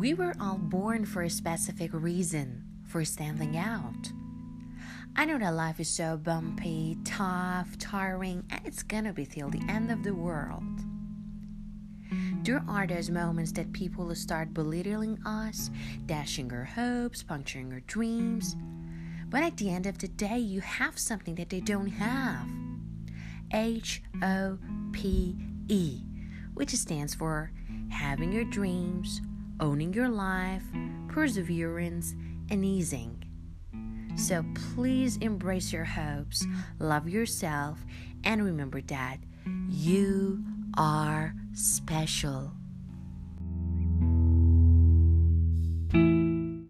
We were all born for a specific reason, for standing out. I know that life is so bumpy, tough, tiring, and it's gonna be till the end of the world. There are those moments that people start belittling us, dashing our hopes, puncturing our dreams. But at the end of the day, you have something that they don't have H O P E, which stands for having your dreams, owning your life, perseverance, and easing. So please embrace your hopes, love yourself, and remember that you are special.